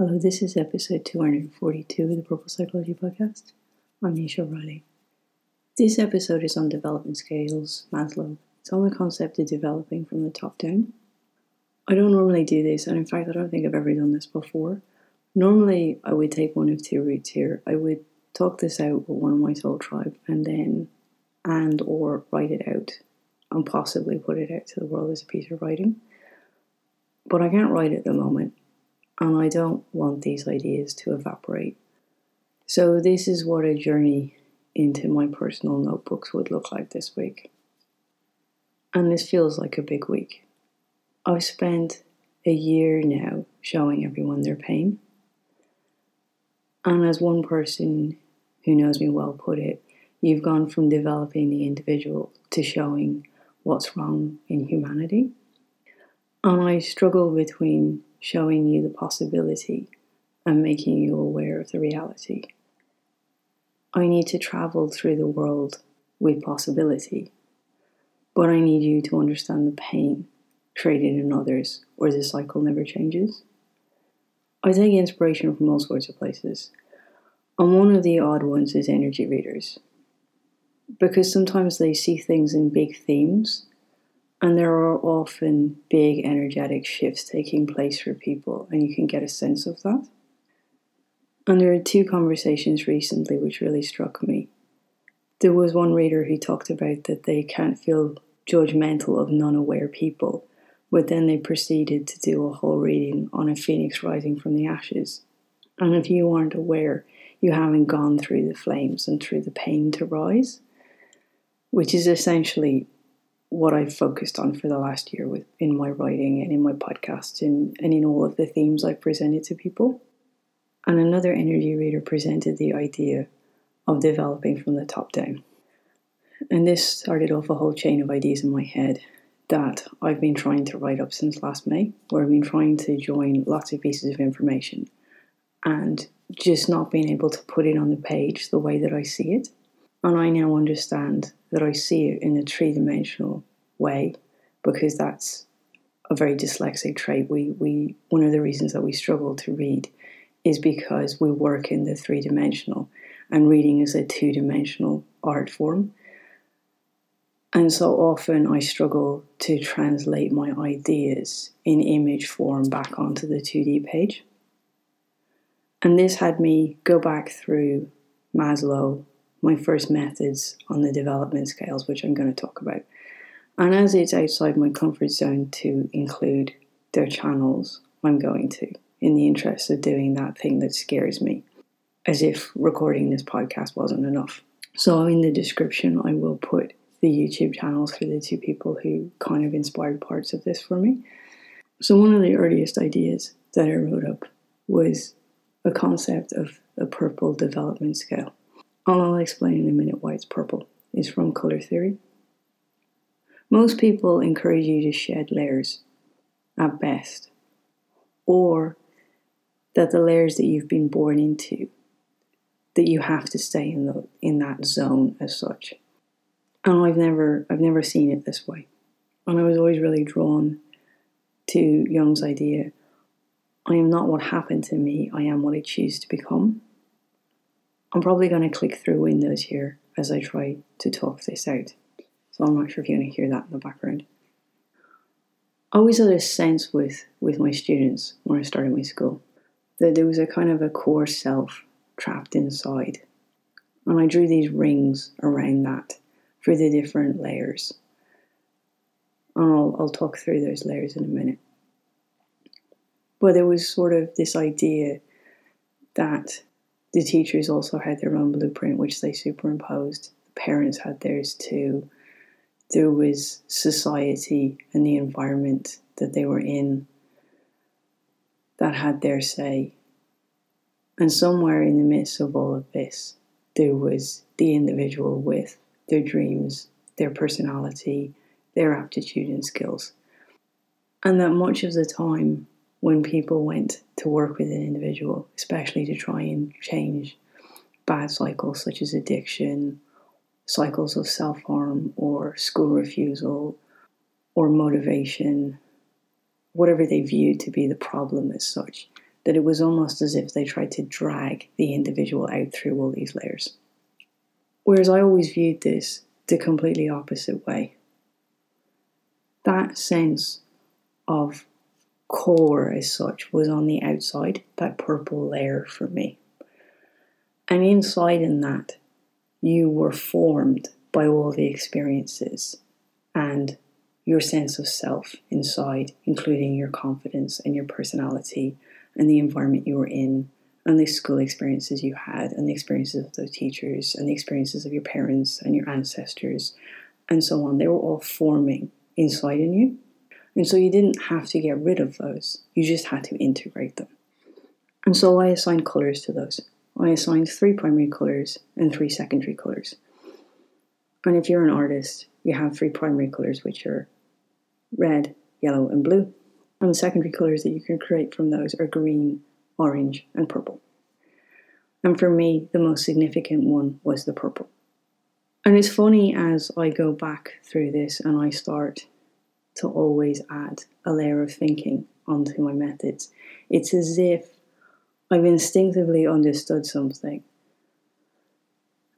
Hello, this is episode 242 of the Purple Psychology Podcast. I'm Nisha Riley. This episode is on development scales, Maslow. It's on the concept of developing from the top down. I don't normally do this, and in fact, I don't think I've ever done this before. Normally, I would take one of two routes here. I would talk this out with one of my soul tribe, and then and or write it out, and possibly put it out to the world as a piece of writing. But I can't write at the moment, and I don't want these ideas to evaporate. So, this is what a journey into my personal notebooks would look like this week. And this feels like a big week. I've spent a year now showing everyone their pain. And as one person who knows me well put it, you've gone from developing the individual to showing what's wrong in humanity. And I struggle between showing you the possibility and making you aware of the reality. I need to travel through the world with possibility, but I need you to understand the pain created in others, or the cycle never changes. I take inspiration from all sorts of places, and one of the odd ones is energy readers, because sometimes they see things in big themes and there are often big energetic shifts taking place for people, and you can get a sense of that. And there are two conversations recently which really struck me. There was one reader who talked about that they can't feel judgmental of non aware people, but then they proceeded to do a whole reading on a phoenix rising from the ashes. And if you aren't aware, you haven't gone through the flames and through the pain to rise, which is essentially what I've focused on for the last year with in my writing and in my podcast and, and in all of the themes I've presented to people. And another energy reader presented the idea of developing from the top down. And this started off a whole chain of ideas in my head that I've been trying to write up since last May, where I've been trying to join lots of pieces of information and just not being able to put it on the page the way that I see it. And I now understand that I see it in a three dimensional way because that's a very dyslexic trait. We, we one of the reasons that we struggle to read is because we work in the three dimensional and reading is a two dimensional art form. And so often I struggle to translate my ideas in image form back onto the 2D page. And this had me go back through Maslow my first methods on the development scales, which I'm going to talk about. And as it's outside my comfort zone to include their channels, I'm going to, in the interest of doing that thing that scares me, as if recording this podcast wasn't enough. So, in the description, I will put the YouTube channels for the two people who kind of inspired parts of this for me. So, one of the earliest ideas that I wrote up was a concept of a purple development scale. I'll explain in a minute why it's purple. It's from color theory. Most people encourage you to shed layers at best, or that the layers that you've been born into, that you have to stay in the in that zone as such. And I've never I've never seen it this way. And I was always really drawn to Jung's idea I am not what happened to me, I am what I choose to become. I'm probably going to click through windows here as I try to talk this out. So I'm not sure if you're going to hear that in the background. I always had a sense with, with my students when I started my school that there was a kind of a core self trapped inside. And I drew these rings around that for the different layers. And I'll, I'll talk through those layers in a minute. But there was sort of this idea that the teachers also had their own blueprint, which they superimposed. The parents had theirs too. There was society and the environment that they were in that had their say. And somewhere in the midst of all of this, there was the individual with their dreams, their personality, their aptitude and skills. And that much of the time, when people went to work with an individual, especially to try and change bad cycles such as addiction, cycles of self harm, or school refusal, or motivation, whatever they viewed to be the problem as such. that it was almost as if they tried to drag the individual out through all these layers. Whereas I always viewed this the completely opposite way. That sense of core as such was on the outside, that purple layer for me. And inside in that, you were formed by all the experiences and your sense of self inside, including your confidence and your personality and the environment you were in and the school experiences you had and the experiences of those teachers and the experiences of your parents and your ancestors and so on. They were all forming inside in you. And so you didn't have to get rid of those, you just had to integrate them. And so I assigned colours to those. I assigned three primary colours and three secondary colours. And if you're an artist, you have three primary colours, which are red, yellow, and blue. And the secondary colours that you can create from those are green, orange, and purple. And for me, the most significant one was the purple. And it's funny as I go back through this and I start to always add a layer of thinking onto my methods. It's as if I've instinctively understood something.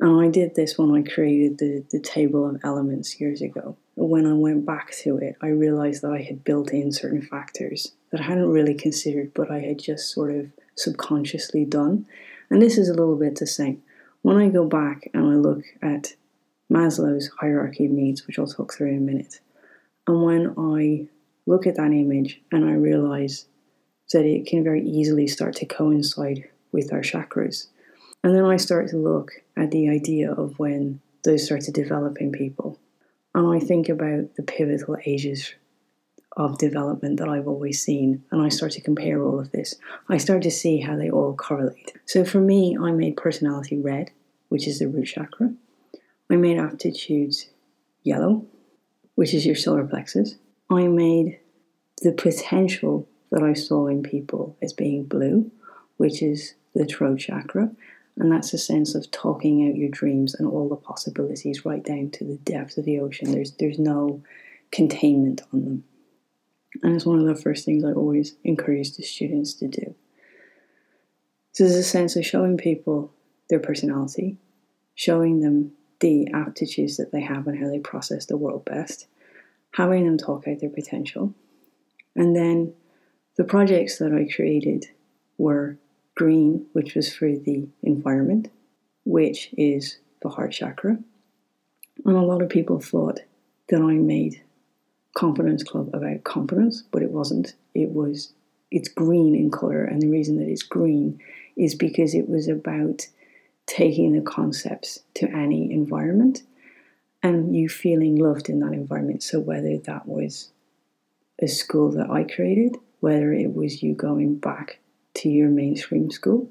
And I did this when I created the, the table of elements years ago. When I went back to it, I realized that I had built in certain factors that I hadn't really considered, but I had just sort of subconsciously done. And this is a little bit the same. When I go back and I look at Maslow's hierarchy of needs, which I'll talk through in a minute, and when I look at that image and I realize that it can very easily start to coincide with our chakras, and then I start to look at the idea of when those start to develop in people, and I think about the pivotal ages of development that I've always seen, and I start to compare all of this, I start to see how they all correlate. So for me, I made personality red, which is the root chakra. I made aptitudes yellow, which is your solar plexus. I made the potential that I saw in people as being blue, which is the throat chakra. And that's a sense of talking out your dreams and all the possibilities right down to the depth of the ocean. There's there's no containment on them. And it's one of the first things I always encourage the students to do. So there's a sense of showing people their personality, showing them the aptitudes that they have and how they process the world best, having them talk out their potential. And then the projects that I created were green, which was for the environment, which is the heart chakra. And a lot of people thought that I made Confidence Club about confidence, but it wasn't. It was it's green in color, and the reason that it's green is because it was about taking the concepts to any environment and you feeling loved in that environment. So, whether that was a school that I created, whether it was you going back to your mainstream school,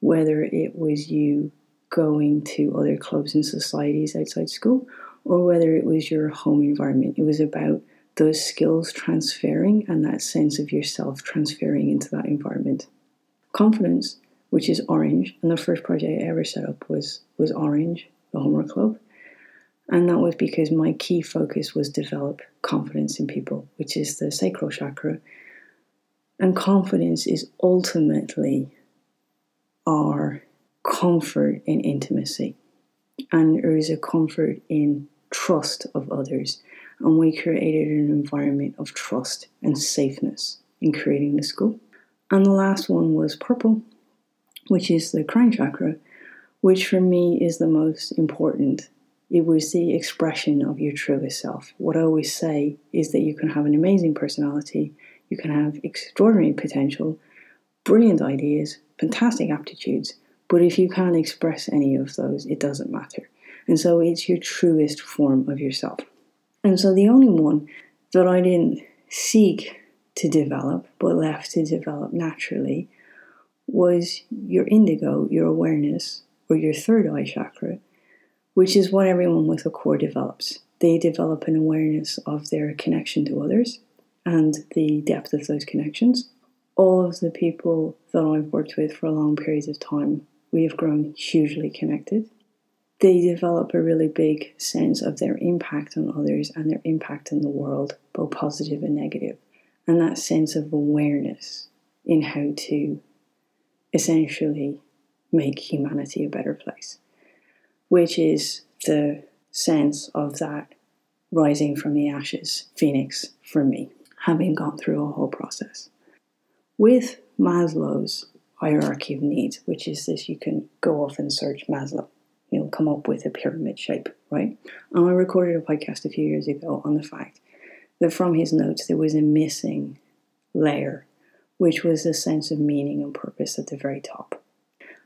whether it was you going to other clubs and societies outside school, or whether it was your home environment, it was about those skills transferring and that sense of yourself transferring into that environment. Confidence which is Orange. And the first project I ever set up was was Orange, the homework club. And that was because my key focus was develop confidence in people, which is the sacral chakra. And confidence is ultimately our comfort in intimacy. And there is a comfort in trust of others. And we created an environment of trust and safeness in creating the school. And the last one was purple, which is the crown chakra, which for me is the most important. It was the expression of your truest self. What I always say is that you can have an amazing personality, you can have extraordinary potential, brilliant ideas, fantastic aptitudes, but if you can't express any of those, it doesn't matter. And so it's your truest form of yourself. And so the only one that I didn't seek to develop, but left to develop naturally, was your indigo, your awareness, or your third eye chakra, which is what everyone with a core develops. They develop an awareness of their connection to others and the depth of those connections. All of the people that I've worked with for long periods of time, we have grown hugely connected. They develop a really big sense of their impact on others and their impact in the world, both positive and negative, and that sense of awareness in how to essentially make humanity a better place, which is the sense of that rising from the ashes phoenix for me, having gone through a whole process. With Maslow's hierarchy of needs, which is this you can go off and search Maslow. You'll come up with a pyramid shape, right? And I recorded a podcast a few years ago on the fact that from his notes there was a missing layer, which was a sense of meaning and purpose at the very top.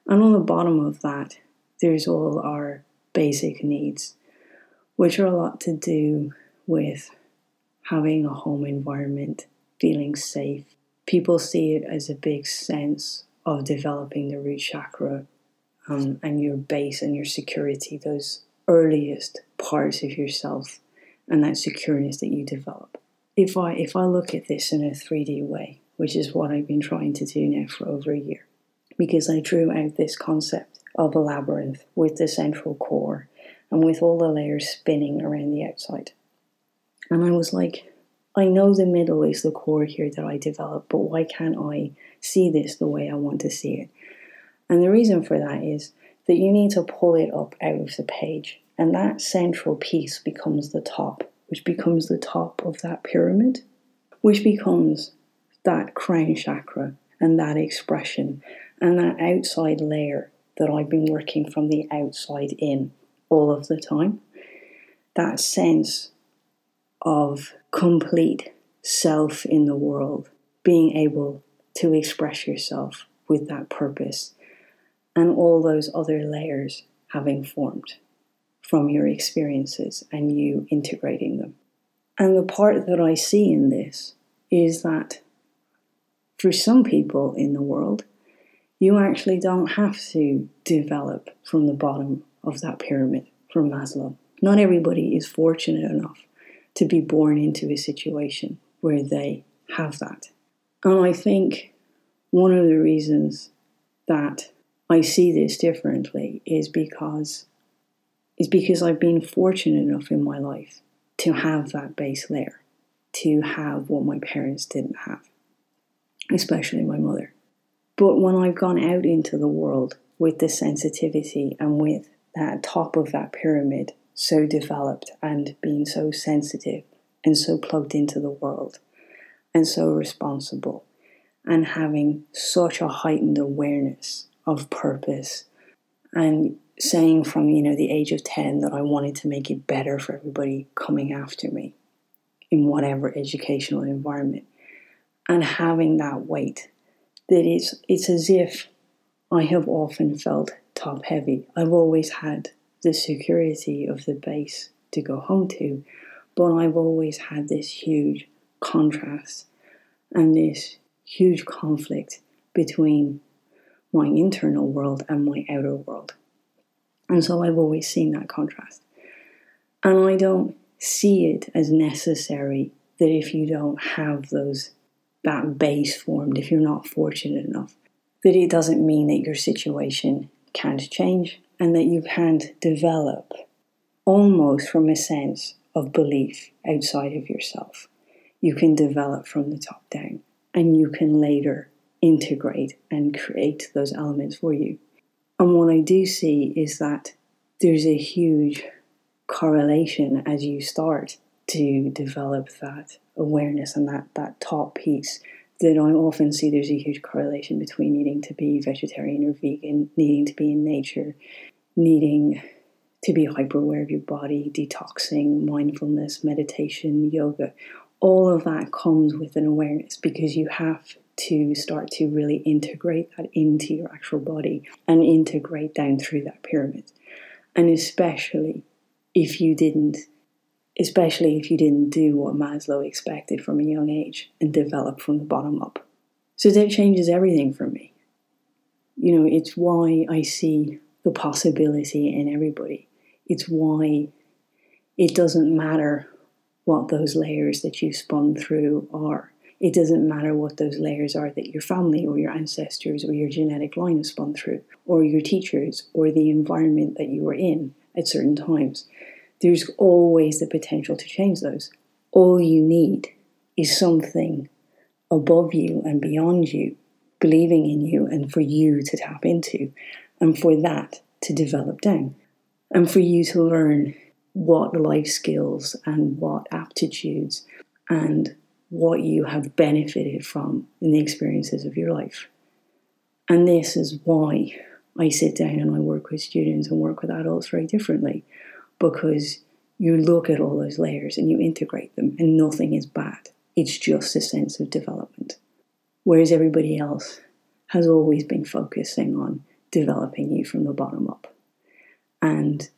And on the bottom of that, there's all our basic needs, which are a lot to do with having a home environment, feeling safe. People see it as a big sense of developing the root chakra um, and your base and your security, those earliest parts of yourself and that secureness that you develop. If I if I look at this in a 3D way, which is what I've been trying to do now for over a year, because I drew out this concept of a labyrinth with the central core and with all the layers spinning around the outside. And I was like, I know the middle is the core here that I develop, but why can't I see this the way I want to see it? And the reason for that is that you need to pull it up out of the page, and that central piece becomes the top, which becomes the top of that pyramid, which becomes that crown chakra and that expression and that outside layer that I've been working from the outside in all of the time. That sense of complete self in the world, being able to express yourself with that purpose, and all those other layers having formed from your experiences and you integrating them. And the part that I see in this is that for some people in the world, you actually don't have to develop from the bottom of that pyramid from Maslow. Not everybody is fortunate enough to be born into a situation where they have that. And I think one of the reasons that I see this differently is because is because I've been fortunate enough in my life to have that base layer, to have what my parents didn't have, especially my mother. But when I've gone out into the world with the sensitivity and with that top of that pyramid so developed and being so sensitive and so plugged into the world and so responsible and having such a heightened awareness of purpose and saying from you know the age of 10 that I wanted to make it better for everybody coming after me in whatever educational environment and having that weight that it's it's as if I have often felt top heavy. I've always had the security of the base to go home to, but I've always had this huge contrast and this huge conflict between my internal world and my outer world. And so I've always seen that contrast. And I don't see it as necessary that if you don't have those that base formed, if you're not fortunate enough, that it doesn't mean that your situation can't change and that you can't develop almost from a sense of belief outside of yourself. You can develop from the top down and you can later integrate and create those elements for you. And what I do see is that there's a huge correlation as you start to develop that awareness and that, that top piece that I often see there's a huge correlation between needing to be vegetarian or vegan, needing to be in nature, needing to be hyper aware of your body, detoxing, mindfulness, meditation, yoga. All of that comes with an awareness because you have to start to really integrate that into your actual body and integrate down through that pyramid. And especially if you didn't especially if you didn't do what Maslow expected from a young age and develop from the bottom up. So that changes everything for me. You know, it's why I see the possibility in everybody. It's why it doesn't matter what those layers that you spun through are. It doesn't matter what those layers are that your family or your ancestors or your genetic line has spun through, or your teachers, or the environment that you were in at certain times there's always the potential to change those. All you need is something above you and beyond you believing in you and for you to tap into, and for that to develop down, and for you to learn what life skills and what aptitudes and what you have benefited from in the experiences of your life. And this is why I sit down and I work with students and work with adults very differently because you look at all those layers and you integrate them, and nothing is bad. It's just a sense of development. Whereas everybody else has always been focusing on developing you from the bottom up and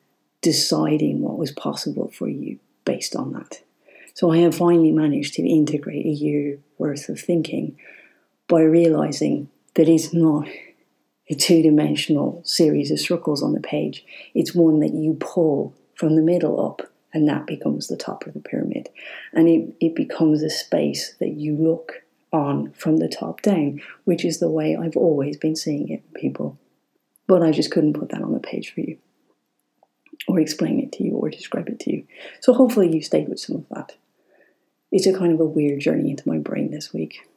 deciding what was possible for you based on that. So I have finally managed to integrate a year worth of thinking by realizing that it's not a two dimensional series of circles on the page, it's one that you pull from the middle up, and that becomes the top of the pyramid. And it, it becomes a space that you look on from the top down, which is the way I've always been seeing it people. But I just couldn't put that on the page for you, or explain it to you, or describe it to you. So hopefully you stayed with some of that. It's a kind of a weird journey into my brain this week.